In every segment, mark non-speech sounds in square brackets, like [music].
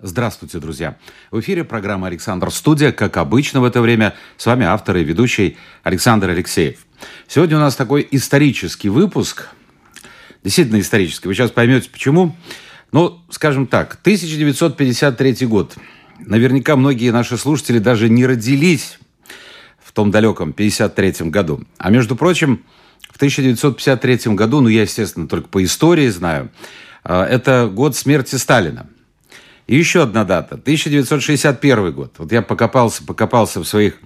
Здравствуйте, друзья! В эфире программа «Александр Студия». Как обычно в это время с вами автор и ведущий Александр Алексеев. Сегодня у нас такой исторический выпуск. Действительно исторический. Вы сейчас поймете, почему. Ну, скажем так, 1953 год. Наверняка многие наши слушатели даже не родились в том далеком 53 году. А между прочим, в 1953 году, ну, я, естественно, только по истории знаю, э, это год смерти Сталина – и еще одна дата, 1961 год. Вот я покопался, покопался в своих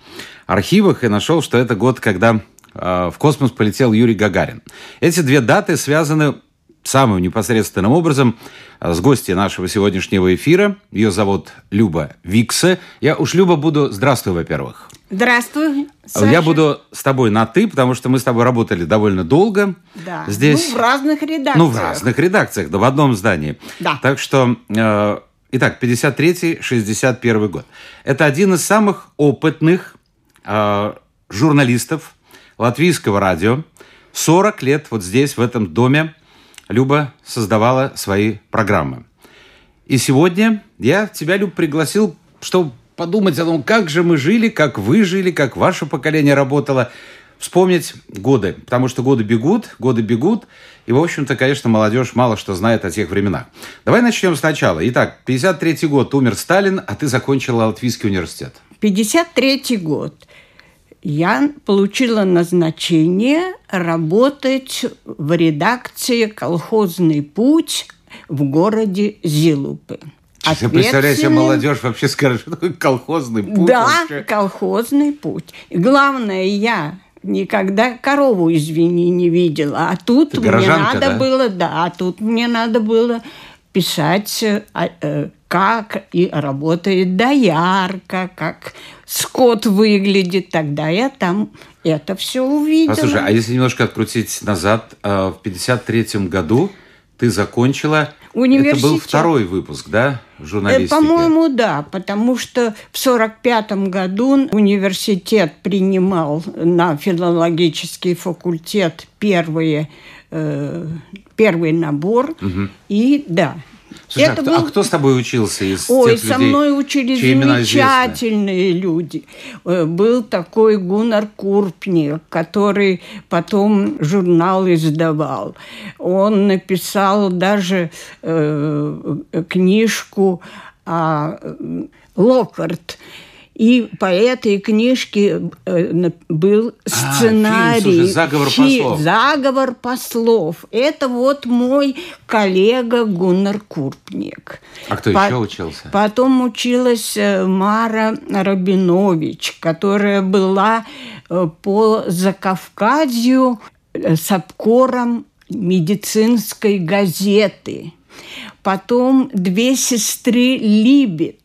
архивах и нашел, что это год, когда э, в космос полетел Юрий Гагарин. Эти две даты связаны самым непосредственным образом с гостьей нашего сегодняшнего эфира. Ее зовут Люба Виксе. Я уж, Люба, буду... Здравствуй, во-первых. Здравствуй, Саша. Я буду с тобой на «ты», потому что мы с тобой работали довольно долго. Да. Здесь... Ну, в разных редакциях. Ну, в разных редакциях, да, в одном здании. Да. Так что... Э, Итак, 53-61 год. Это один из самых опытных э, журналистов латвийского радио. 40 лет вот здесь, в этом доме, Люба создавала свои программы. И сегодня я тебя, Люб, пригласил, чтобы подумать о том, как же мы жили, как вы жили, как ваше поколение работало – вспомнить годы, потому что годы бегут, годы бегут, и, в общем-то, конечно, молодежь мало что знает о тех временах. Давай начнем сначала. Итак, 53 год умер Сталин, а ты закончила Латвийский университет. 53 год. Я получила назначение работать в редакции «Колхозный путь» в городе Зилупы. Я представляю себе молодежь вообще скажет, что [laughs] колхозный путь. Да, вообще. колхозный путь. И главное, я никогда корову, извини, не видела. А тут Ты мне надо да? было, да, а тут мне надо было писать, э, э, как и работает доярка, как скот выглядит. Тогда я там это все увидела. Послушай, а если немножко открутить назад, э, в 53 году ты закончила... Это был Университет. второй выпуск, да, Э, журналистики? По-моему, да, потому что в сорок пятом году университет принимал на филологический факультет первые, э, первый набор. И да. Слушай, а это кто, был- а кто с тобой учился из Ой, тех со людей, мной учились замечательные люди. Э, Был такой Гуннар Курпник, который потом журнал издавал. Он написал даже э, книжку о э, Локарт. И по этой книжке э, был А, фильм, сценарий. слушай, «Заговор Фи- послов». Заговор послов. Это вот мой коллега Гуннар Курпник. А кто По- еще учился? Потом училась э, Мара Рабинович, которая была э, по Закавказью с обкором медицинской газеты. Потом две сестры Либет.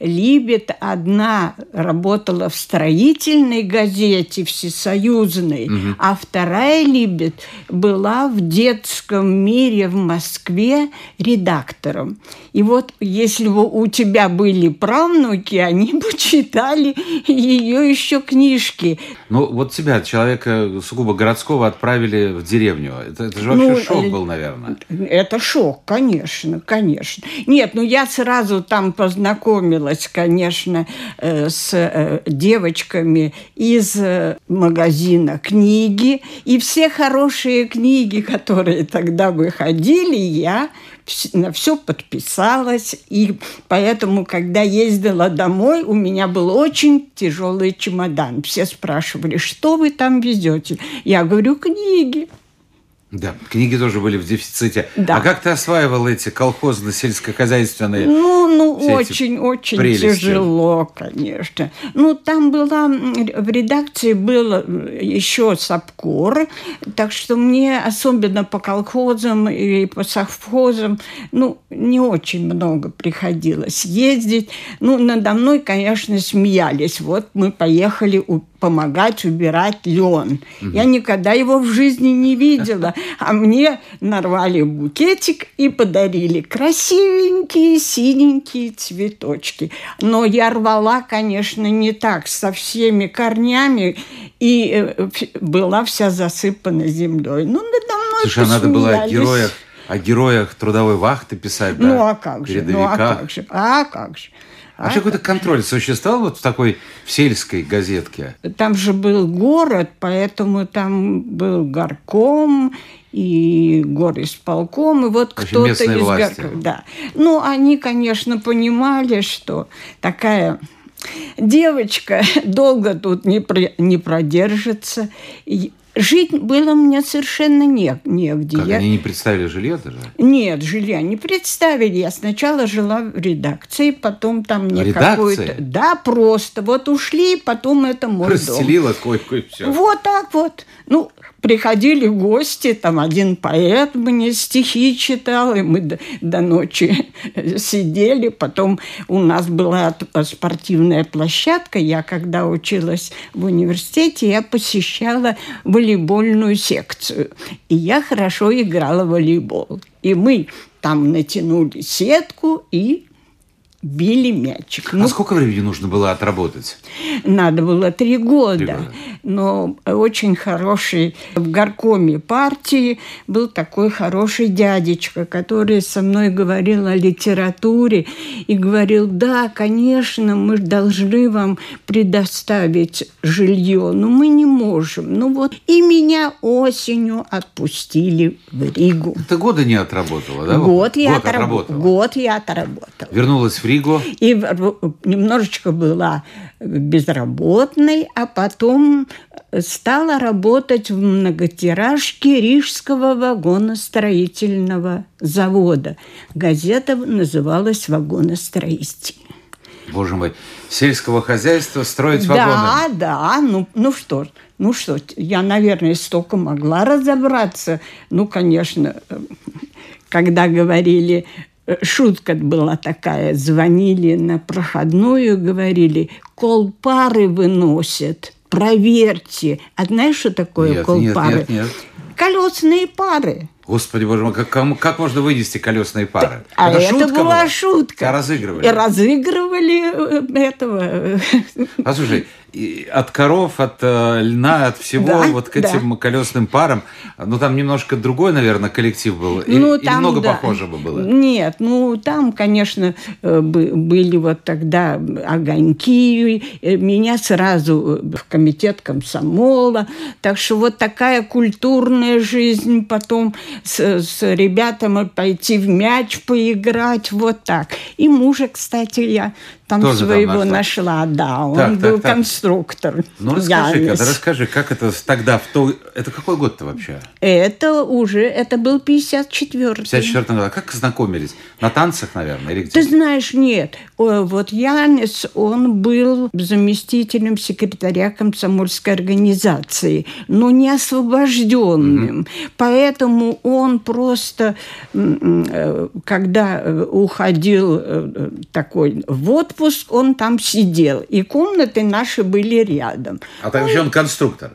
Либет одна работала в строительной газете всесоюзной, а вторая Либет была в детском мире в Москве редактором. И вот если бы у тебя были правнуки, они бы [laughs] читали ее еще книжки. Ну, вот тебя, человека сугубо городского, отправили в деревню. Это, это же вообще Ну, шок э, был, наверное. Это шок, конечно, конечно. Нет, ну я сразу там познакомилась, конечно, э, с э, девочками из э, магазина книги. И все хорошие книги, которые тогда выходили, я на все подписалась. И поэтому, когда ездила домой, у меня был очень тяжелый чемодан. Все спрашивали, что вы там везете? Я говорю, книги. Да, книги тоже были в дефиците. Да. А как ты осваивал эти колхозно-сельскохозяйственные? Ну, ну, очень, очень прелести? тяжело, конечно. Ну, там была, в редакции был м, еще Сапкор, так что мне особенно по колхозам и по совхозам, ну, не очень много приходилось ездить. Ну, надо мной, конечно, смеялись. Вот мы поехали у- помогать убирать лен. Я никогда его в жизни не видела. А мне нарвали букетик и подарили красивенькие синенькие цветочки. Но я рвала, конечно, не так, со всеми корнями, и э, была вся засыпана землей. Ну, надо мной Слушай, а надо было посмеялись. героев о героях трудовой вахты писать, да? Ну, а как же? Ну, а как же? А как же? А вообще какой-то контроль существовал вот в такой в сельской газетке? Там же был город, поэтому там был горком и горисполком, и вот кто-то из горком. Да. Ну, они, конечно, понимали, что такая девочка [laughs] долго тут не, про, не продержится. Жить было мне совершенно не, негде. Как, я... они не представили жилье даже? Нет, жилья не представили. Я сначала жила в редакции, потом там мне какую-то... Да, просто. Вот ушли, потом это мой Расселила дом. койку все. Вот так вот. Ну, приходили гости, там один поэт мне стихи читал, и мы до, ночи [laughs] сидели. Потом у нас была спортивная площадка. Я, когда училась в университете, я посещала волейбольную секцию. И я хорошо играла в волейбол. И мы там натянули сетку и били мячик. А ну, сколько времени нужно было отработать? Надо было три года. Три года. Но очень хороший в горкоме партии был такой хороший дядечка, который со мной говорил о литературе и говорил, да, конечно, мы должны вам предоставить жилье, но мы не можем. Ну вот, и меня осенью отпустили в Ригу. Ты года не отработала, да? Год я год отработала. Год я отработала. Вернулась в Ригу? И немножечко была безработной, а потом стала работать в многотиражке Рижского вагоностроительного завода. Газета называлась «Вагоностроитель». Боже мой, сельского хозяйства строить вагоны. Да, да, ну, ну что, ну что, я, наверное, столько могла разобраться. Ну, конечно, когда говорили шутка была такая, звонили на проходную, говорили, кол пары выносят, проверьте. А знаешь, что такое нет, кол пары? Нет, нет, нет. Колесные пары. Господи, боже мой, как, как можно вынести колесные пары? А это, это шутка была, была шутка. А разыгрывали? И разыгрывали э, этого. Послушай, от коров, от э, льна, от всего да, вот к этим да. колесным парам. Ну, там немножко другой, наверное, коллектив был. Ну, и, там, много да. похожего было? Нет, ну, там, конечно, э, были вот тогда огоньки. Э, меня сразу в комитет комсомола. Так что вот такая культурная жизнь. Потом с, с ребятами пойти в мяч поиграть. Вот так. И мужа, кстати, я там Тоже своего там нашла. нашла, да, он так, был так, конструктор. Так. Ну расскажи, когда расскажи, как это тогда в то, это какой год-то вообще? Это уже, это был 54-й. 54 год. А как знакомились? На танцах, наверное, или где? Ты знаешь, нет. Вот Янис, он был заместителем секретаря комсомольской организации, но не освобожденным. Угу. Поэтому он просто, э, когда э, уходил э, такой в отпуск, отпуск, он там сидел. И комнаты наши были рядом. А также он, он конструктор.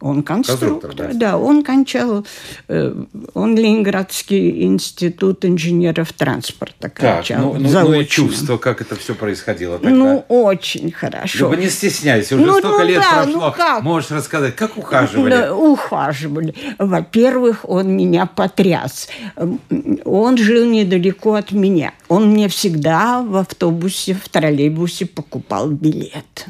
Он конструктор, конструктор да. да. Он кончал, э, он Ленинградский институт инженеров транспорта кончал. Так, ну, ну, ну и чувство, как это все происходило тогда. Ну, очень хорошо. Люба, не стесняйся, уже ну, столько ну, лет да, прошло. Ну, как? Можешь рассказать, как ухаживали? Да, ухаживали. Во-первых, он меня потряс. Он жил недалеко от меня. Он мне всегда в автобусе, в троллейбусе покупал билет.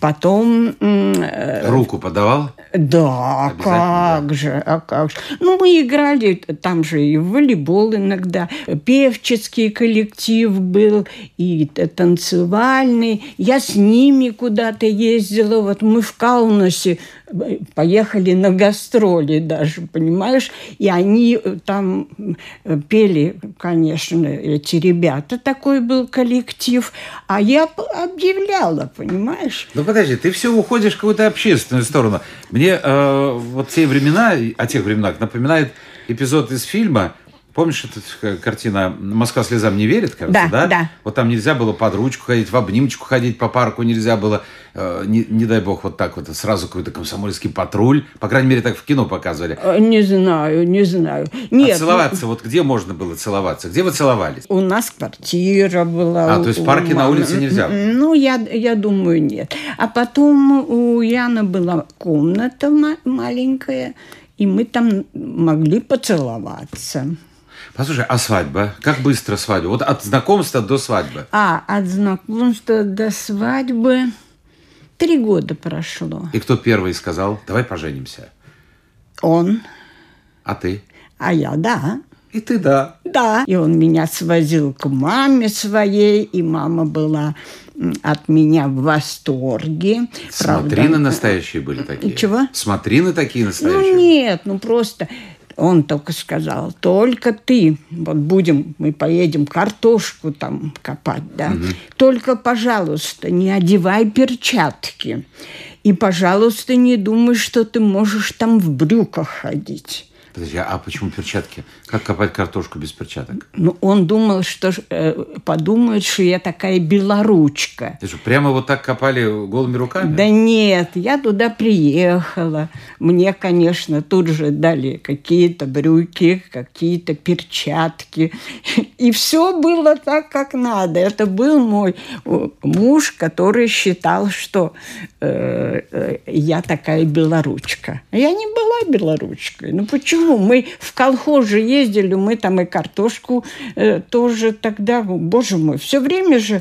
Потом... Э, Руку подавал? Да, как же, а как же. Ну, мы играли там же и в волейбол иногда. Певческий коллектив был, и танцевальный. Я с ними куда-то ездила. Вот мы в Каунасе поехали на гастроли даже, понимаешь? И они э, там э, пели, конечно, эти ребята. Такой был коллектив. А я объявляла, понимаешь? Ну, подожди, ты все уходишь в какую-то общественную сторону. Мне э, вот те времена, о тех временах напоминает эпизод из фильма Помнишь, эта картина «Москва слезам не верит», кажется, да, да? Да, Вот там нельзя было под ручку ходить, в обнимочку ходить по парку нельзя было, э, не, не дай бог, вот так вот, сразу какой-то комсомольский патруль. По крайней мере, так в кино показывали. Э, не знаю, не знаю. Нет, а целоваться, ну... вот где можно было целоваться? Где вы целовались? У нас квартира была. А, то есть в парке на улице нельзя? Ну, я, я думаю, нет. А потом у Яна была комната маленькая, и мы там могли поцеловаться. Послушай, а свадьба? Как быстро свадьба? Вот от знакомства до свадьбы. А, от знакомства до свадьбы три года прошло. И кто первый сказал, давай поженимся? Он. А ты? А я, да. И ты, да. Да. И он меня свозил к маме своей, и мама была от меня в восторге. Смотрины Правда, настоящие были такие? Чего? Смотрины такие настоящие? Ну, нет, ну просто... Он только сказал, только ты, вот будем, мы поедем картошку там копать, да, угу. только, пожалуйста, не одевай перчатки. И, пожалуйста, не думай, что ты можешь там в брюках ходить. Подожди, а почему перчатки? Как копать картошку без перчаток? Ну, он думал, что э, подумает, что я такая белоручка. Ты что, прямо вот так копали голыми руками? Да нет, я туда приехала. Мне, конечно, тут же дали какие-то брюки, какие-то перчатки. И все было так, как надо. Это был мой муж, который считал, что э, э, я такая белоручка. А я не была белоручкой. Ну почему? Почему? Мы в колхоз же ездили, мы там и картошку э, тоже тогда, боже мой, все время же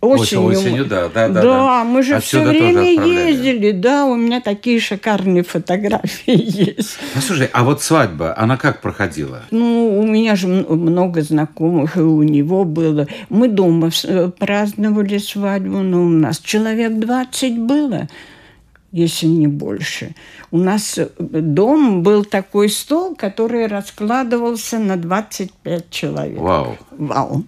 осенью. Осенью, да, да, да. Да, мы же все время ездили, да, у меня такие шикарные фотографии [laughs] есть. Ну, слушай, а вот свадьба, она как проходила? Ну, у меня же много знакомых, и у него было. Мы дома э, праздновали свадьбу, но у нас человек 20 было если не больше. У нас э, дом был такой стол, который раскладывался на 25 человек. Вау. Вау.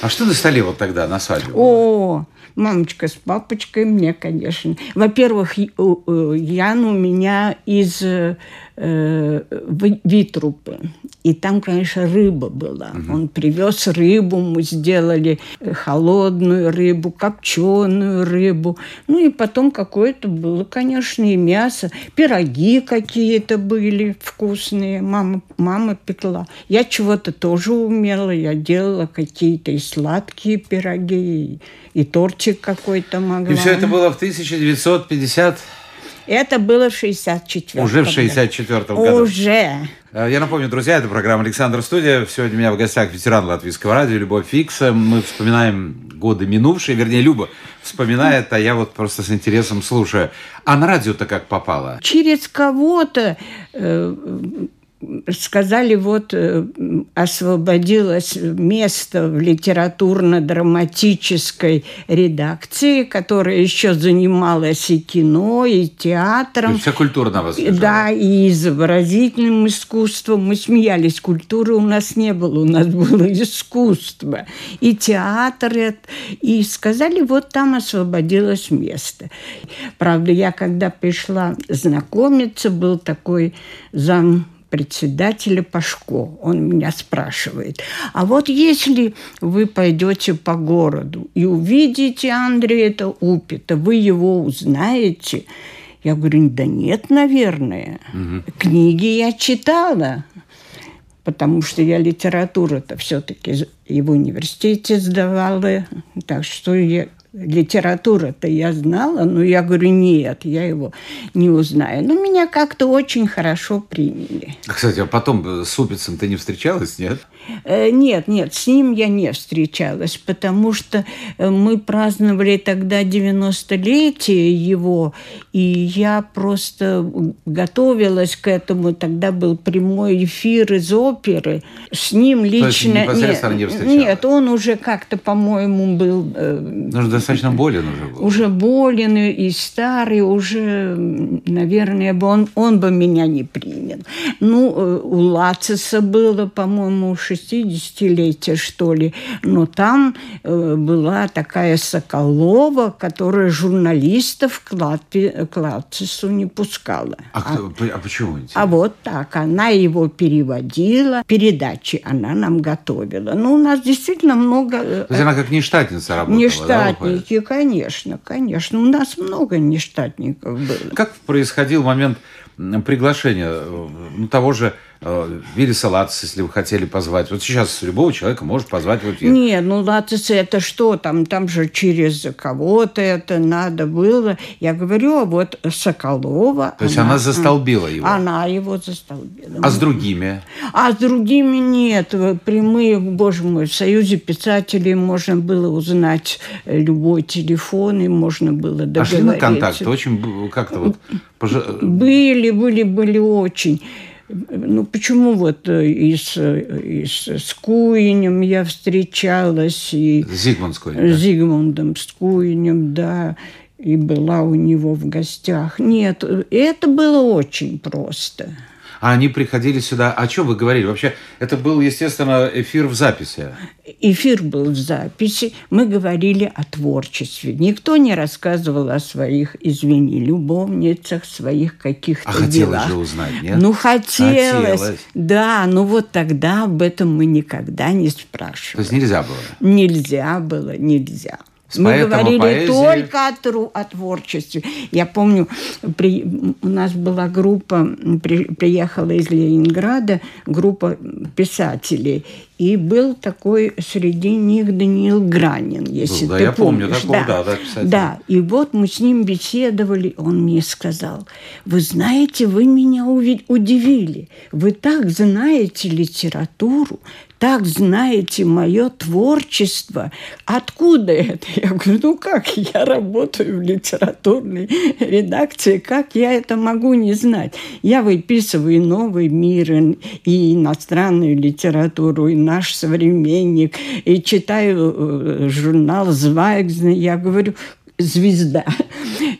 А что на столе вот тогда на свадьбе? О, мамочка с папочкой мне, конечно. Во-первых, Ян у меня из э, Витрупы. И там, конечно, рыба была. Угу. Он привез рыбу, мы сделали холодную рыбу, копченую рыбу. Ну и потом какое-то было, конечно, и мясо. Пироги какие-то были вкусные. Мама, мама пекла. Я чего-то тоже умела. Я делала какие-то и сладкие пироги, и, и тортик какой-то могла. И все это было в 1950 это было в 64 Уже в 64 году. Уже. Э, я напомню, друзья, это программа «Александр Студия». Сегодня у меня в гостях ветеран латвийского радио Любовь Фикса. Мы вспоминаем годы минувшие, вернее, Люба вспоминает, а я вот просто с интересом слушаю. А на радио-то как попало? Через кого-то э, сказали, вот э, освободилось место в литературно-драматической редакции, которая еще занималась и кино, и театром. И вся культура на вас лежала. Да, и изобразительным искусством. Мы смеялись, культуры у нас не было, у нас было искусство. И театр, и сказали, вот там освободилось место. Правда, я когда пришла знакомиться, был такой зам председателя Пашко. Он меня спрашивает, а вот если вы пойдете по городу и увидите Андрея Упита, вы его узнаете? Я говорю, да нет, наверное. Угу. Книги я читала, потому что я литературу-то все-таки и в университете сдавала, так что я литература-то я знала, но я говорю, нет, я его не узнаю. Но меня как-то очень хорошо приняли. Кстати, а потом с Упицем ты не встречалась, нет? Э, нет, нет, с ним я не встречалась, потому что э, мы праздновали тогда 90-летие его, и я просто готовилась к этому. Тогда был прямой эфир из оперы. С ним лично... То есть нет, не? Нет, он уже как-то, по-моему, был... Э, ну, достаточно болен уже был. Уже болен и старый, уже, наверное, он, он бы меня не принял. Ну, у Лациса было, по-моему, 60-летие, что ли. Но там э, была такая Соколова, которая журналистов к, Латви, к Латцису не пускала. А, кто, а, а почему? А вот так. Она его переводила, передачи она нам готовила. Ну, у нас действительно много... Э, То есть она как нештатница работала, Нештатники, да, конечно, конечно. У нас много нештатников было. Как происходил момент приглашения ну, того же э, Вилли Салатс, если вы хотели позвать. Вот сейчас любого человека может позвать в эфир. Нет, ну Латис это что там? Там же через кого-то это надо было. Я говорю, а вот Соколова. То есть она, она застолбила его? Она его застолбила. А с другими? А с другими нет. Прямые, боже мой, в Союзе писателей можно было узнать любой телефон, и можно было договориться. А шли на контакт? Очень как-то вот... Были, были, были очень. Ну, почему вот э, и с, и с, с Куинем я встречалась, и... Зигмунд Скуинем, да? Зигмундом Скуинем, да, и была у него в гостях. Нет, это было очень просто. А они приходили сюда. О чем вы говорили? Вообще, это был, естественно, эфир в записи. Эфир был в записи. Мы говорили о творчестве. Никто не рассказывал о своих, извини, любовницах, своих каких-то А хотелось делах. же узнать, нет? Ну, хотелось. хотелось. Да, ну вот тогда об этом мы никогда не спрашивали. То есть нельзя было? Нельзя было, нельзя. Мы говорили поэзии... только о, тру, о творчестве. Я помню, при, у нас была группа, при, приехала из Ленинграда группа писателей. И был такой среди них Даниил Гранин, если был, ты я помнишь. помню такого, да, да, да, да. И вот мы с ним беседовали, он мне сказал, вы знаете, вы меня удивили, вы так знаете литературу, так знаете мое творчество. Откуда это? Я говорю, ну как, я работаю в литературной редакции, как я это могу не знать? Я выписываю новый мир и иностранную литературу, и наш современник, и читаю э, журнал «Звайгзен». Я говорю, звезда.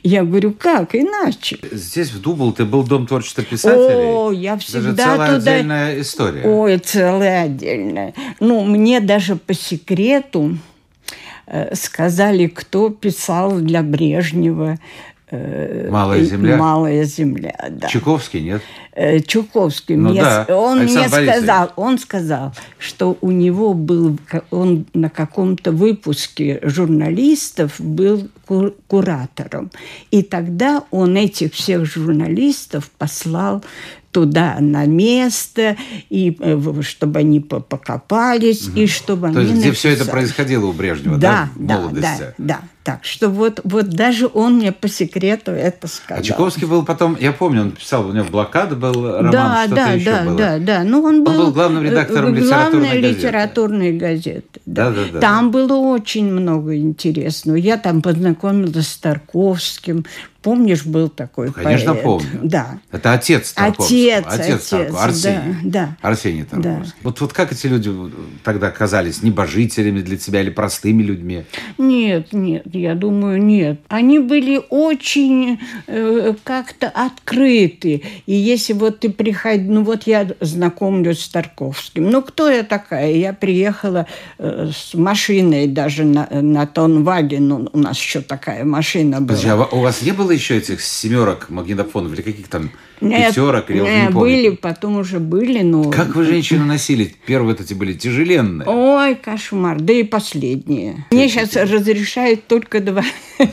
Я говорю, как иначе? Здесь в Дублте был дом творчества писателей. О, я всегда даже целая туда... отдельная история. Ой, целая отдельная. Ну, мне даже по секрету сказали, кто писал для Брежнева э, Малая земля. Малая земля, да. Чуковский, нет? Э, Чуковский. Ну, мне, да. Он Александр мне сказал, он сказал, что у него был, он на каком-то выпуске журналистов был куратором. И тогда он этих всех журналистов послал туда на место, и э, чтобы они покопались, угу. и чтобы То они есть, где написали. все это происходило у Брежнева, да, да, в молодости? Да, да, так что вот, вот даже он мне по секрету это сказал. А Чайковский был потом, я помню, он писал, у него блокада был роман, да, что-то да, еще да, было. Да, да, ну он был, он был главным редактором литературной газеты. литературной газеты. Да. Да, да, да, там было очень много интересного. Я там познакомилась с Тарковским, Помнишь, был такой ну, Конечно, поэт? помню. Да. Это отец Тарковского. Отец, отец, Тарковского. Арсений. Да, да. Арсений Тарковский. Да. Вот, вот как эти люди тогда казались? Небожителями для тебя или простыми людьми? Нет, нет, я думаю, нет. Они были очень э, как-то открыты. И если вот ты приходишь... Ну вот я знакомлюсь с Тарковским. Ну кто я такая? Я приехала э, с машиной даже на, на Тонваген. Ну, у нас еще такая машина была. Подожди, а у вас не было еще этих семерок магнитофонов или каких там нет, пятерок? Или, нет, не были, потом уже были, но... Как вы женщину носили? Первые эти были тяжеленные. Ой, кошмар. Да и последние. Мне сейчас разрешают только два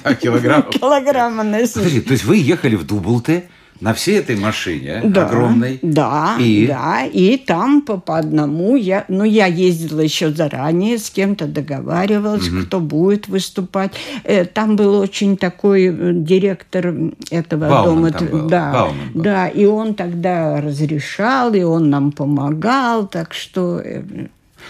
а килограмма. [laughs] килограмма носить. Подожди, то есть вы ехали в Дублте, на всей этой машине да, огромной. Да, и... да, и там по, по одному я, ну я ездила еще заранее, с кем-то договаривалась, угу. кто будет выступать. Э, там был очень такой э, директор этого Бауман дома, был. да, Бауман был. да, и он тогда разрешал, и он нам помогал, так что э,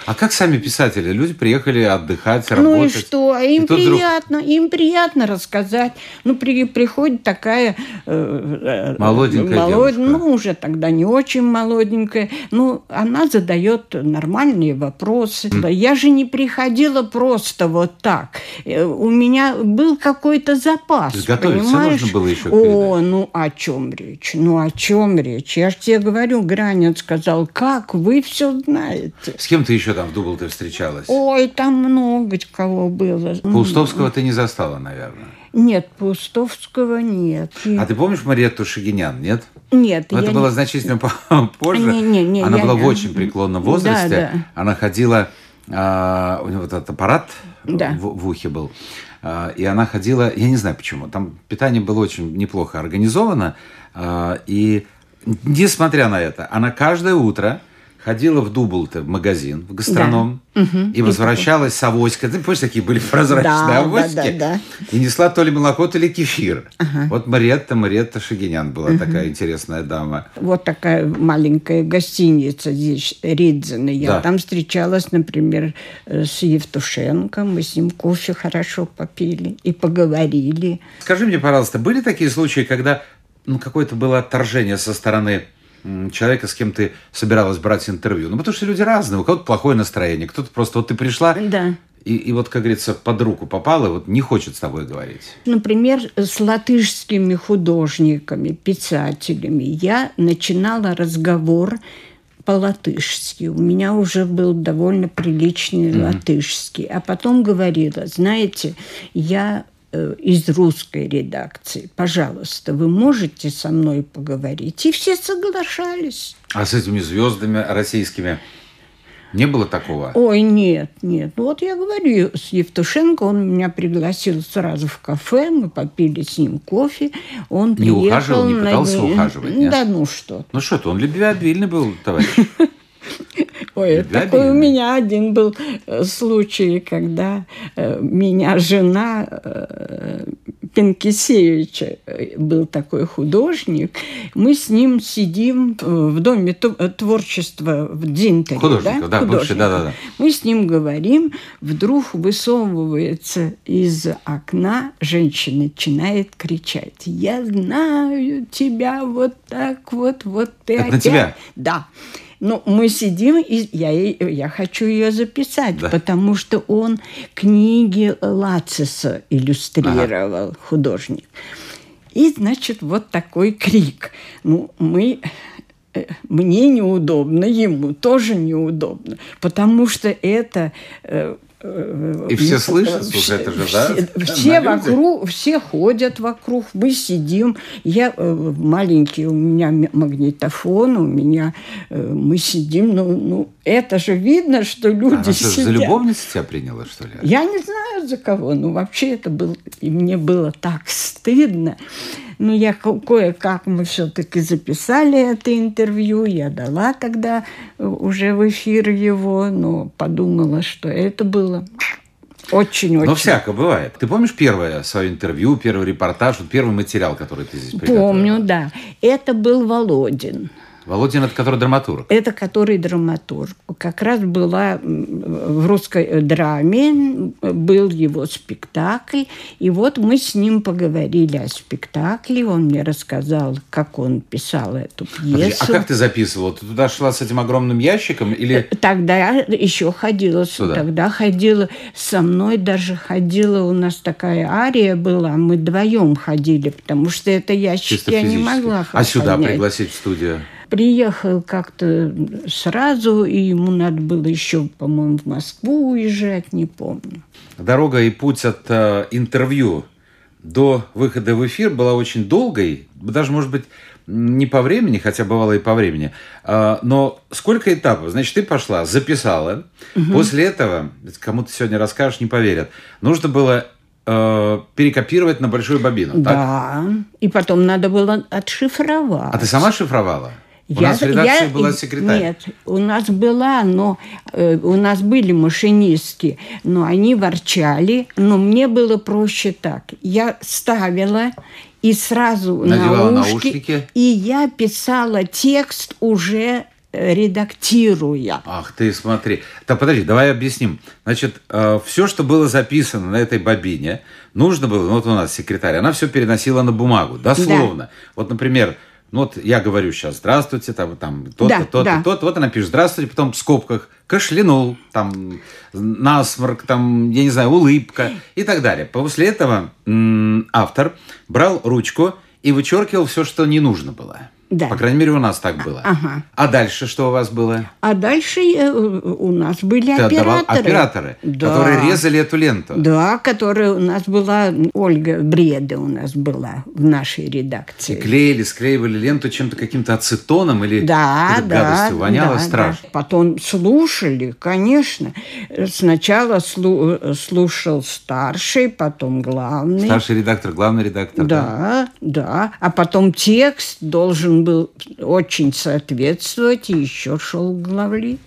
а как сами писатели? Люди приехали отдыхать, работать. Ну и что? Им и приятно, вдруг... им приятно рассказать. Ну, при, приходит такая... Э, молоденькая молод... девушка. Ну, уже тогда не очень молоденькая. Ну, она задает нормальные вопросы. Mm. Я же не приходила просто вот так. Э, у меня был какой-то запас, Готовиться понимаешь? нужно было еще О, ну о чем речь? Ну о чем речь? Я же тебе говорю, Гранец сказал, как вы все знаете. С кем ты еще там в Дублте встречалась? Ой, там много кого было. Паустовского ты не застала, наверное. Нет, Паустовского нет. А ты помнишь Мариетту Шагинян, нет? Нет. Но это не... было значительно [laughs] позже. Не, не, не, Она я... была в очень преклонном возрасте. Да, да. Она ходила, а, у нее вот этот аппарат да. в, в ухе был. А, и она ходила, я не знаю почему, там питание было очень неплохо организовано. А, и несмотря на это, она каждое утро ходила в Дублте, в магазин, в гастроном, да. и возвращалась с авоськой. Ты помнишь, такие были прозрачные да, авоськи? Да, да, да. И несла то ли молоко, то ли кефир. Ага. Вот Мариетта, Мариетта Шагинян была угу. такая интересная дама. Вот такая маленькая гостиница здесь, Ридзена. Я да. там встречалась, например, с Евтушенко. Мы с ним кофе хорошо попили и поговорили. Скажи мне, пожалуйста, были такие случаи, когда ну, какое-то было отторжение со стороны человека, с кем ты собиралась брать интервью. Ну, потому что люди разные. У кого-то плохое настроение, кто-то просто... Вот ты пришла, да. и, и вот, как говорится, под руку попала, вот не хочет с тобой говорить. Например, с латышскими художниками, писателями я начинала разговор по-латышски. У меня уже был довольно приличный mm-hmm. латышский. А потом говорила, знаете, я из русской редакции, пожалуйста, вы можете со мной поговорить? И все соглашались. А с этими звездами российскими не было такого? Ой, нет, нет. Ну вот я говорю с Евтушенко, он меня пригласил сразу в кафе, мы попили с ним кофе, он не приехал... ухаживал, не пытался на... ухаживать? Нет? Да ну что Ну что ты, он любвеобильный был, товарищ. [laughs] Ой, такой у меня один был э, случай, когда э, меня жена э, Пенкисевича был такой художник. Мы с ним сидим в доме творчества в Дзинтере. Художника, да, да, Художника. Бывший, да, да, да. Мы с ним говорим, вдруг высовывается из окна женщина, начинает кричать. Я знаю тебя вот так вот, вот ты Это опять. на тебя? Да. Но мы сидим, и я, я хочу ее записать, да. потому что он книги Лациса иллюстрировал, ага. художник. И, значит, вот такой крик. Ну, мы э, мне неудобно, ему тоже неудобно, потому что это э, и все слышат, слушай, это же, да? Все, [laughs] вокруг, все ходят вокруг, мы сидим. Я э, маленький, у меня магнитофон, у меня э, мы сидим, ну, ну это же видно, что люди Она сидят. за любовницу тебя приняла, что ли? Я не знаю за кого, но вообще это было, и мне было так стыдно. Ну, я кое-как мы все-таки записали это интервью, я дала тогда э, уже в эфир его, но подумала, что это было очень-очень. Но всяко бывает. Ты помнишь первое свое интервью, первый репортаж, первый материал, который ты здесь приготовила? Помню, да. Это был Володин. Володин – это который драматург? Это который драматург. Как раз была в русской драме, был его спектакль. И вот мы с ним поговорили о спектакле. Он мне рассказал, как он писал эту пьесу. Подожди, а как ты записывала? Ты туда шла с этим огромным ящиком? Или... Тогда еще ходила. Сюда. Тогда ходила со мной, даже ходила, у нас такая ария была. Мы вдвоем ходили, потому что это ящик я не могла А сюда пригласить в студию? Приехал как-то сразу, и ему надо было еще, по-моему, в Москву уезжать, не помню. Дорога и путь от э, интервью до выхода в эфир была очень долгой, даже, может быть, не по времени, хотя бывало и по времени, э, но сколько этапов? Значит, ты пошла, записала, угу. после этого, кому ты сегодня расскажешь, не поверят, нужно было э, перекопировать на большую бобину. Да, так? и потом надо было отшифровать. А ты сама шифровала? У я, нас в редакции я, была секретарь. Нет, у нас была, но э, у нас были машинистки, но они ворчали, но мне было проще так. Я ставила и сразу Надевала наушки, наушники. и я писала текст уже э, редактируя. Ах ты, смотри. Так, подожди, давай объясним. Значит, э, все, что было записано на этой бобине, нужно было, ну, вот у нас секретарь, она все переносила на бумагу, дословно. Да. Вот, например, ну вот я говорю сейчас «здравствуйте», там, там то-то, да, то-то, да. то-то, вот она пишет «здравствуйте», потом в скобках кашлянул, там насморк, там, я не знаю, улыбка и так далее. После этого автор брал ручку и вычеркивал все, что не нужно было. Да. По крайней мере, у нас так было. Ага. А дальше что у вас было? А дальше э, у нас были Ты операторы. операторы, да. которые резали эту ленту. Да, которые у нас была, Ольга Бреда у нас была в нашей редакции. И клеили, склеивали ленту чем-то, каким-то ацетоном или да, да, гадостью. Воняло да, страшно. Да. Потом слушали, конечно. Сначала слу- слушал старший, потом главный. Старший редактор, главный редактор. Да, да. да. А потом текст должен был очень соответствовать, и еще шел главлит.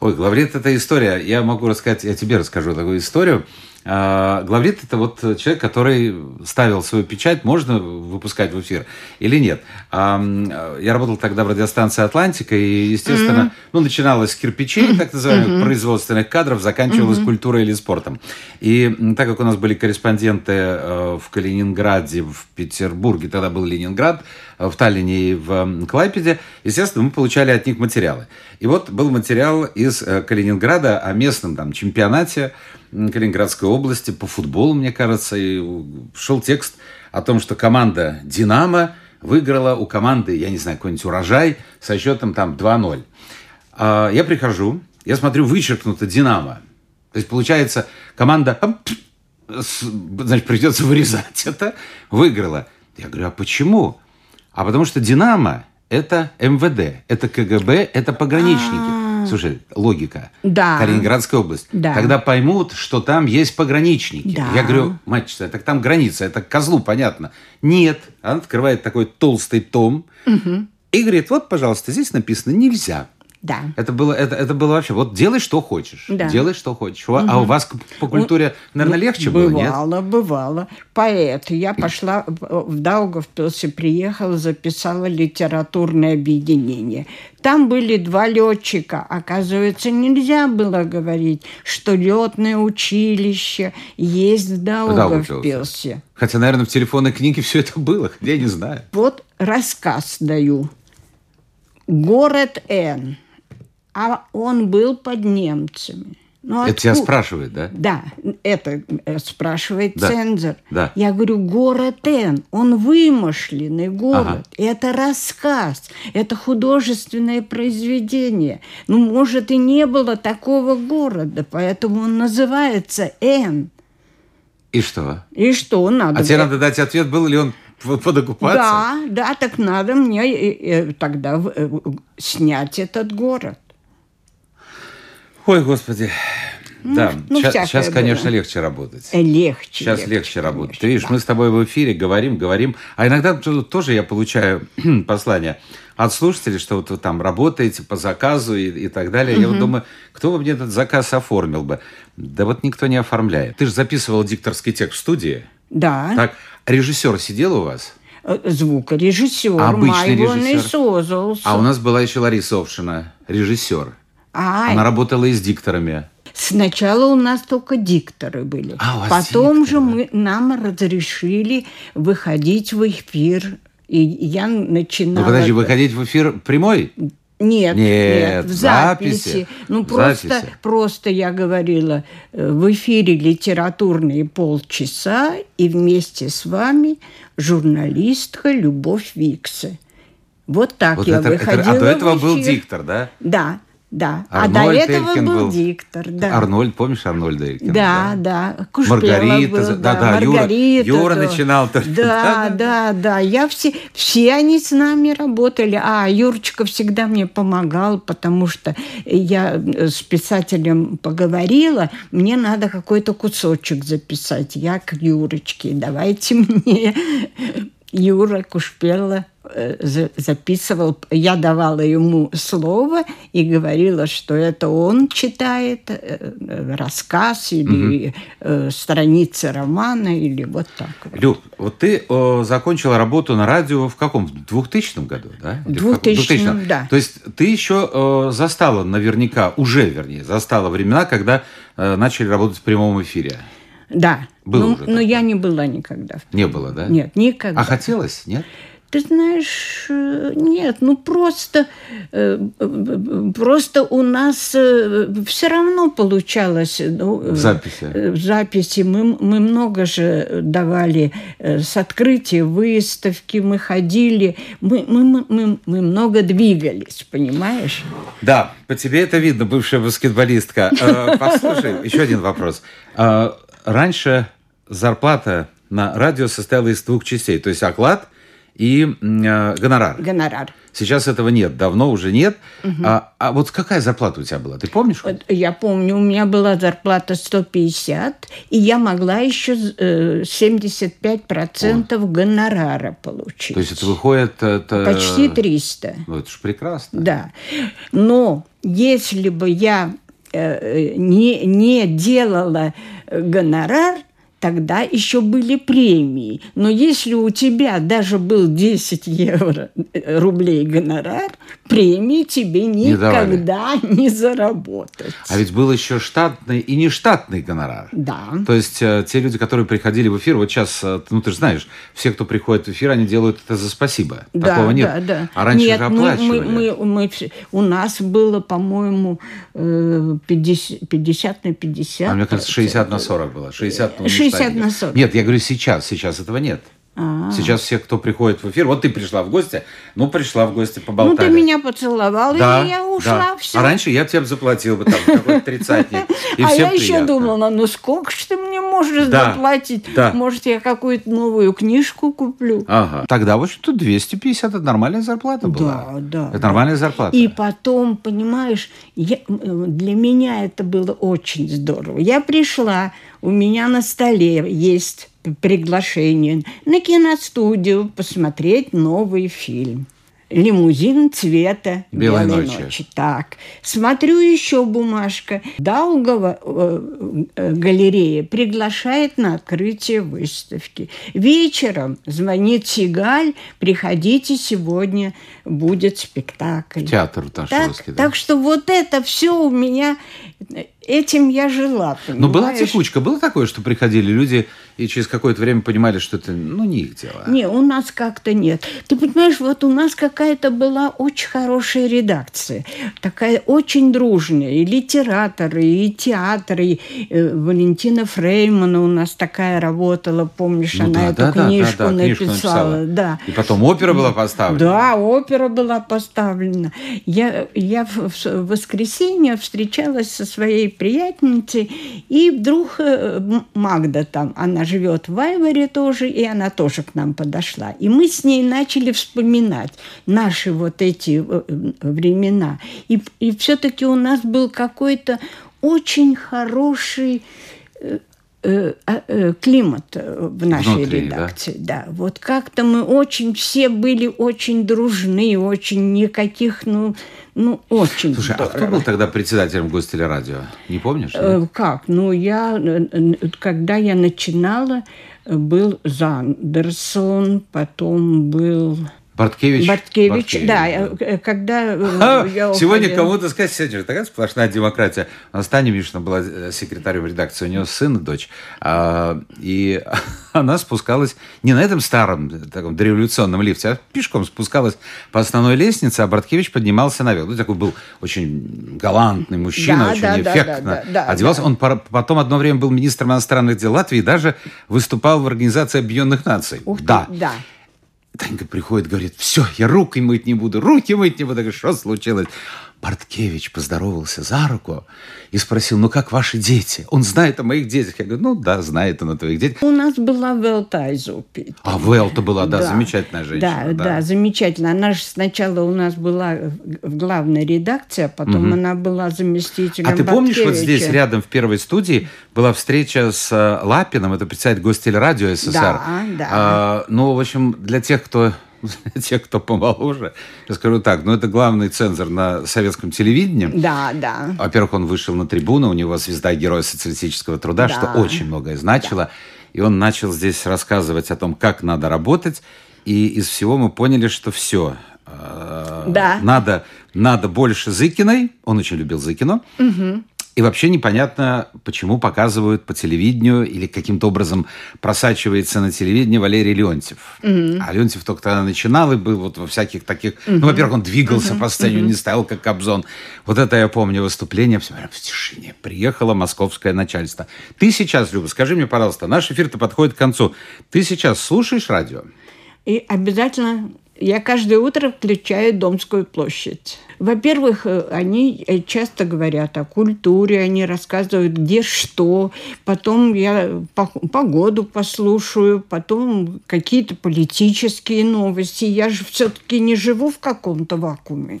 Ой, главлит – это история. Я могу рассказать, я тебе расскажу такую историю. А, главлит – это вот человек, который ставил свою печать, можно выпускать в эфир или нет. Я работал тогда в радиостанции «Атлантика», и, естественно, mm-hmm. ну, начиналось с кирпичей, так называемых, mm-hmm. производственных кадров, заканчивалось mm-hmm. культурой или спортом. И так как у нас были корреспонденты э, в Калининграде, в Петербурге, тогда был Ленинград, в Таллине и в Клайпеде, естественно, мы получали от них материалы. И вот был материал из э, Калининграда о местном там чемпионате Калининградской области по футболу, мне кажется, и шел текст о том, что команда «Динамо» выиграла у команды, я не знаю, какой-нибудь урожай со счетом там 2-0. А, я прихожу, я смотрю, вычеркнуто «Динамо». То есть, получается, команда, значит, придется вырезать это, выиграла. Я говорю, а почему? А потому что «Динамо» – это МВД, это КГБ, это пограничники. Слушай, логика. Да. Калининградская область. Да. Когда поймут, что там есть пограничники. Да. Я говорю, мать так там граница, это козлу понятно. Нет. Она открывает такой толстый том угу. и говорит, вот, пожалуйста, здесь написано «нельзя». Да. Это было, это, это было вообще, вот делай, что хочешь. Да. Делай, что хочешь. Угу. А у вас по культуре, наверное, ну, легче бывало, было, нет? Бывало, бывало. Поэт. Я пошла в Даугавпилсе, приехала, записала литературное объединение. Там были два летчика. Оказывается, нельзя было говорить, что летное училище есть в Даугавпилсе. Хотя, наверное, в телефонной книге все это было, я не знаю. Вот рассказ даю. Город Н а он был под немцами. Ну, это тебя спрашивает, да? Да, это э, спрашивает да. цензор. Да. Я говорю, город Н, он вымышленный город. Ага. Это рассказ, это художественное произведение. Ну, может, и не было такого города, поэтому он называется Н. И что? И что надо? А тебе надо дать ответ, был ли он под оккупацией? Да, да, так надо мне э, э, тогда снять этот город. Ой, господи. Ну, да, ну, сейчас, сейчас конечно, легче работать. Э, легче. Сейчас легче, легче работать. Легче, Ты видишь, да. мы с тобой в эфире говорим, говорим. А иногда тоже я получаю [clears throat] послания от слушателей, что вот вы там работаете по заказу и, и так далее. Угу. Я вот думаю, кто бы мне этот заказ оформил бы? Да вот никто не оформляет. Ты же записывал дикторский текст в студии. Да. Так, режиссер сидел у вас? Э, звукорежиссер. Обычный режиссер. Созался. А у нас была еще Лариса Овшина, режиссер. А, Она работала и с дикторами. Сначала у нас только дикторы были. А, Потом дикторы. же мы, нам разрешили выходить в эфир. И я начинала... Ну, подожди, выходить в эфир прямой? Нет, нет, нет, в записи. записи. Ну, в просто, записи. просто я говорила, э, в эфире литературные полчаса, и вместе с вами журналистка Любовь Виксе. Вот так вот я это, выходила это, А до этого был диктор, да? Да, да. Арнольд а до этого Элькин был, был. диктор, да. Арнольд, помнишь Арнольда Элькина? Да, да. Кушпела Маргарита, был, да, да, Юра- Маргарита, Юра да. начинал только. Да, да, да. Я все, все они с нами работали. А Юрочка всегда мне помогал, потому что я с писателем поговорила, мне надо какой-то кусочек записать. Я к Юрочке, давайте мне. [laughs] Юра Кушпела э, записывал, я давала ему слово и говорила, что это он читает э, э, рассказ или э, страницы романа или вот так. вот. Люб, вот ты э, закончила работу на радио в каком? В 2000 году, да? Или в каком? 2000-м, да. То есть ты еще э, застала наверняка, уже вернее, застала времена, когда э, начали работать в прямом эфире. Да, Было но, уже но такое. я не была никогда. Не было, да? Нет, никогда. А хотелось, нет? Ты знаешь, э, нет, ну просто, э, э, просто у нас все равно получалось. ну, э, записи. э, записи мы, мы много же давали э, с открытия выставки, мы ходили, мы, мы, мы, мы, много двигались, понимаешь? Да, по тебе это видно, бывшая баскетболистка. Э, Послушай, [laughs] еще один вопрос. Э, Раньше зарплата на радио состояла из двух частей, то есть оклад и э, гонорар. Гонорар. Сейчас этого нет, давно уже нет. Угу. А, а вот какая зарплата у тебя была? Ты помнишь? Я помню, у меня была зарплата 150, и я могла еще э, 75% О. гонорара получить. То есть это выходит... Это... Почти 300. Ну, это же прекрасно. Да. Но если бы я э, не, не делала гонорар, тогда еще были премии. Но если у тебя даже был 10 евро э, рублей гонорар, премии тебе никогда не, не заработать. А ведь был еще штатный и нештатный гонорар. Да. То есть э, те люди, которые приходили в эфир, вот сейчас, э, ну ты же знаешь, все, кто приходит в эфир, они делают это за спасибо. Да, Такого нет. Да, да. А раньше нет, же оплачивали. Мы, мы, мы, у нас было, по-моему, 50, 50 на 50. А мне кажется, 60 на 40 было. 60 на 60 на 40. Нет, я говорю сейчас, сейчас этого нет. А-а-а. Сейчас все, кто приходит в эфир, вот ты пришла в гости, ну, пришла в гости, поболтали. Ну, ты меня поцеловал, да, и я ушла, да. все. А раньше я тебе заплатил бы там какой-то тридцатник, [laughs] А я еще думала, ну, сколько же ты мне можешь заплатить? Может, я какую-то новую книжку куплю? Ага. Тогда, в общем-то, 250 – это нормальная зарплата была. Да, да. Это нормальная зарплата. И потом, понимаешь, я, для меня это было очень здорово. Я пришла, у меня на столе есть приглашение на киностудию посмотреть новый фильм. Лимузин цвета белой, белой ночи. ночи. Так, смотрю еще бумажка. Даугава э, э, галерея приглашает на открытие выставки. Вечером звонит Сигаль, приходите сегодня, будет спектакль. Театр так, да? так что вот это все у меня этим я жила. Понимаешь? Но была текучка, было такое, что приходили люди и через какое-то время понимали, что это, ну, не их дело. Не, у нас как-то нет. Ты понимаешь, вот у нас какая-то была очень хорошая редакция, такая очень дружная, и литераторы, и театры, и э, Валентина Фреймана у нас такая работала, помнишь, ну, она да, эту да, книжку, да, да, написала. книжку написала. Да. И потом опера была поставлена. Да, опера была поставлена. Я, я в, в воскресенье встречалась со своей приятельницей, и вдруг э, Магда там, она живет в Айворе тоже, и она тоже к нам подошла. И мы с ней начали вспоминать наши вот эти э, времена. И, и все-таки у нас был какой-то очень хороший э, а, климат в нашей Внутри, редакции. Да? да, вот как-то мы очень все были очень дружны, очень никаких, ну, ну, очень Слушай, здорово. а кто был тогда председателем Гостелерадио? Не помнишь? Нет? Как? Ну, я, когда я начинала, был Зандерсон, потом был... Барткевич. Барткевич, Барткевич да, да. Когда а, я Сегодня кому-то сказать, сегодня такая сплошная демократия. У нас Таня Мишина была секретарем редакции, у нее сын и дочь. А, и [laughs] она спускалась не на этом старом таком дореволюционном лифте, а пешком спускалась по основной лестнице, а Барткевич поднимался наверх. Ну, такой был очень галантный мужчина, да, очень да, эффектно да, да, да, одевался. Да. Он потом одно время был министром иностранных дел Латвии и даже выступал в Организации Объединенных Наций. Ух да. Ты, да. Танька приходит, говорит, все, я руки мыть не буду, руки мыть не буду. Говорю, что случилось? Барткевич поздоровался за руку и спросил, ну как ваши дети? Он знает о моих детях. Я говорю, ну да, знает он о твоих детях. У нас была Велта Изупи. А Велта была, да, да, замечательная женщина. Да, да, да, замечательно. Она же сначала у нас была в главной редакции, а потом угу. она была заместителем А ты помнишь, вот здесь рядом в первой студии была встреча с э, Лапиным, это представитель Гостелерадио СССР. Да, да. А, ну, в общем, для тех, кто [laughs] те, кто помоложе, я скажу так, ну это главный цензор на советском телевидении. Да, да. Во-первых, он вышел на трибуну, у него звезда Героя социалистического труда, Да. что очень многое значило. И он начал здесь рассказывать о том, как надо работать. И из всего мы поняли, что все. Да. Надо, надо больше Зыкиной. Он очень любил Зыкину. И вообще непонятно, почему показывают по телевидению или каким-то образом просачивается на телевидении Валерий Леонтьев. А Леонтьев только тогда начинал и был вот во всяких таких... Ну, во-первых, он двигался по сцене, он не стоял как Кобзон. Вот это я помню выступление, все прям в тишине. Приехало московское начальство. Ты сейчас, Люба, скажи мне, пожалуйста, наш эфир-то подходит к концу. Ты сейчас слушаешь радио? И обязательно Я каждое утро включаю Домскую площадь. Во-первых, э, они э, часто говорят о культуре, они рассказывают, где что. Потом я погоду послушаю, потом какие-то политические новости. Я же все-таки не живу в каком-то вакууме.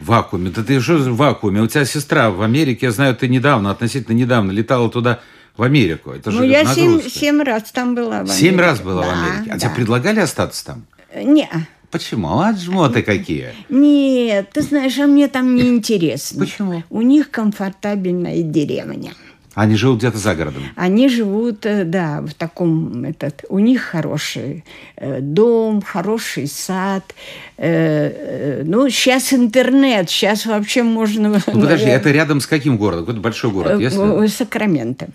Вакууме? Да ты что в вакууме? У тебя сестра в Америке, я знаю, ты недавно, относительно недавно летала туда в Америку. Это ну, же я семь, семь раз там была в Америке. Семь раз была да, в Америке. А да. тебе предлагали остаться там? Не. Почему? А жмоты какие? Нет, ты знаешь, а мне там не интересно. Почему? У них комфортабельная деревня. Они живут где-то за городом? Они живут, э, да, в таком, этот, у них хороший э, дом, хороший сад. Э, ну, сейчас интернет, сейчас вообще можно... Ну, подожди, это рядом с каким городом? Какой-то большой город, если? Сакраменто.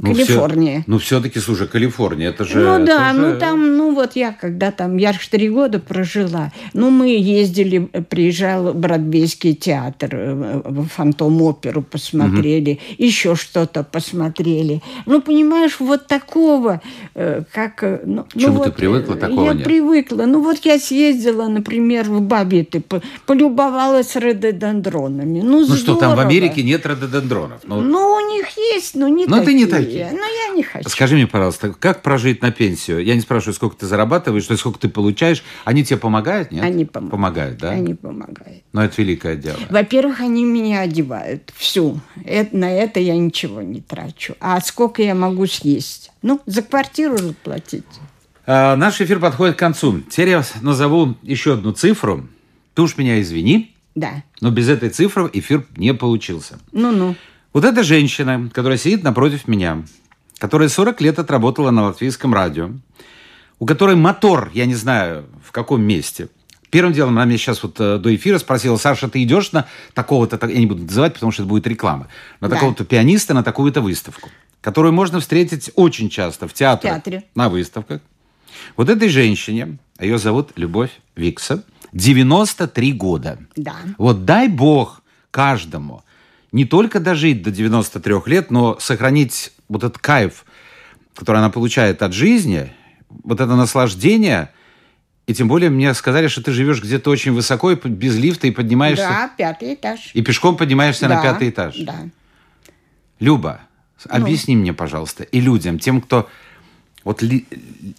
Ну, Калифорния. Все, ну, все-таки, слушай, Калифорния, это же... Ну, да, же... ну, там, ну, вот я, когда там, я же три года прожила, ну, мы ездили, приезжал Бродвейский театр, э, Фантом-оперу посмотрели, угу. еще что-то посмотрели. Ну, понимаешь, вот такого, э, как... Э, ну, К чему ну, ты привыкла, такого Я нет? привыкла. Ну, вот я съездила, например, в Бабиты, полюбовалась рододендронами. Ну, ну что, там в Америке нет рододендронов? Ну, ну у них есть, но не такие. ты не такие но ну, я не хочу. Скажи мне, пожалуйста, как прожить на пенсию? Я не спрашиваю, сколько ты зарабатываешь, что сколько ты получаешь. Они тебе помогают, нет? Они помогают. Помогают, да? Они помогают. Но это великое дело. Во-первых, они меня одевают всю. Это, на это я ничего не трачу. А сколько я могу съесть? Ну, за квартиру заплатить. А, наш эфир подходит к концу. Теперь я назову еще одну цифру. Ты уж меня извини. Да. Но без этой цифры эфир не получился. Ну-ну. Вот эта женщина, которая сидит напротив меня, которая 40 лет отработала на латвийском радио, у которой мотор, я не знаю, в каком месте. Первым делом она меня сейчас вот э, до эфира спросила, Саша, ты идешь на такого-то, я не буду называть, потому что это будет реклама, на да. такого-то пианиста, на такую-то выставку, которую можно встретить очень часто в театре, в театре. на выставках. Вот этой женщине, ее зовут Любовь Викса, 93 года. Да. Вот дай бог каждому не только дожить до 93 лет, но сохранить вот этот кайф, который она получает от жизни, вот это наслаждение, и тем более мне сказали, что ты живешь где-то очень высоко, и без лифта, и поднимаешься... Да, пятый этаж. И пешком поднимаешься да, на пятый этаж. Да. Люба, ну. объясни мне, пожалуйста, и людям, тем, кто вот, ли,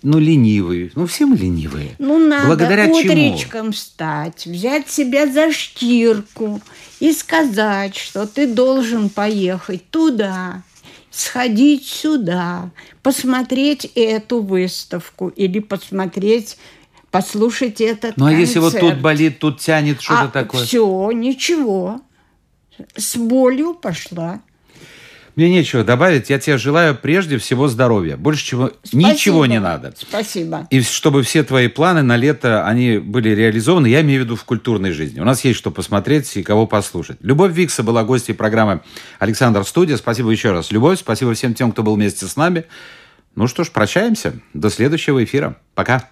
ну, ленивые, ну, все мы ленивые. Ну, надо Благодаря утречком чему? встать, взять себя за штирку и сказать, что ты должен поехать туда, сходить сюда, посмотреть эту выставку или посмотреть послушать этот Ну, а концерт. если вот тут болит, тут тянет что-то а такое? Все, ничего. С болью пошла. Мне нечего добавить. Я тебе желаю прежде всего здоровья. Больше чего Спасибо. ничего не надо. Спасибо. И чтобы все твои планы на лето, они были реализованы, я имею в виду в культурной жизни. У нас есть что посмотреть и кого послушать. Любовь Викса была гостьей программы «Александр Студия». Спасибо еще раз, Любовь. Спасибо всем тем, кто был вместе с нами. Ну что ж, прощаемся. До следующего эфира. Пока.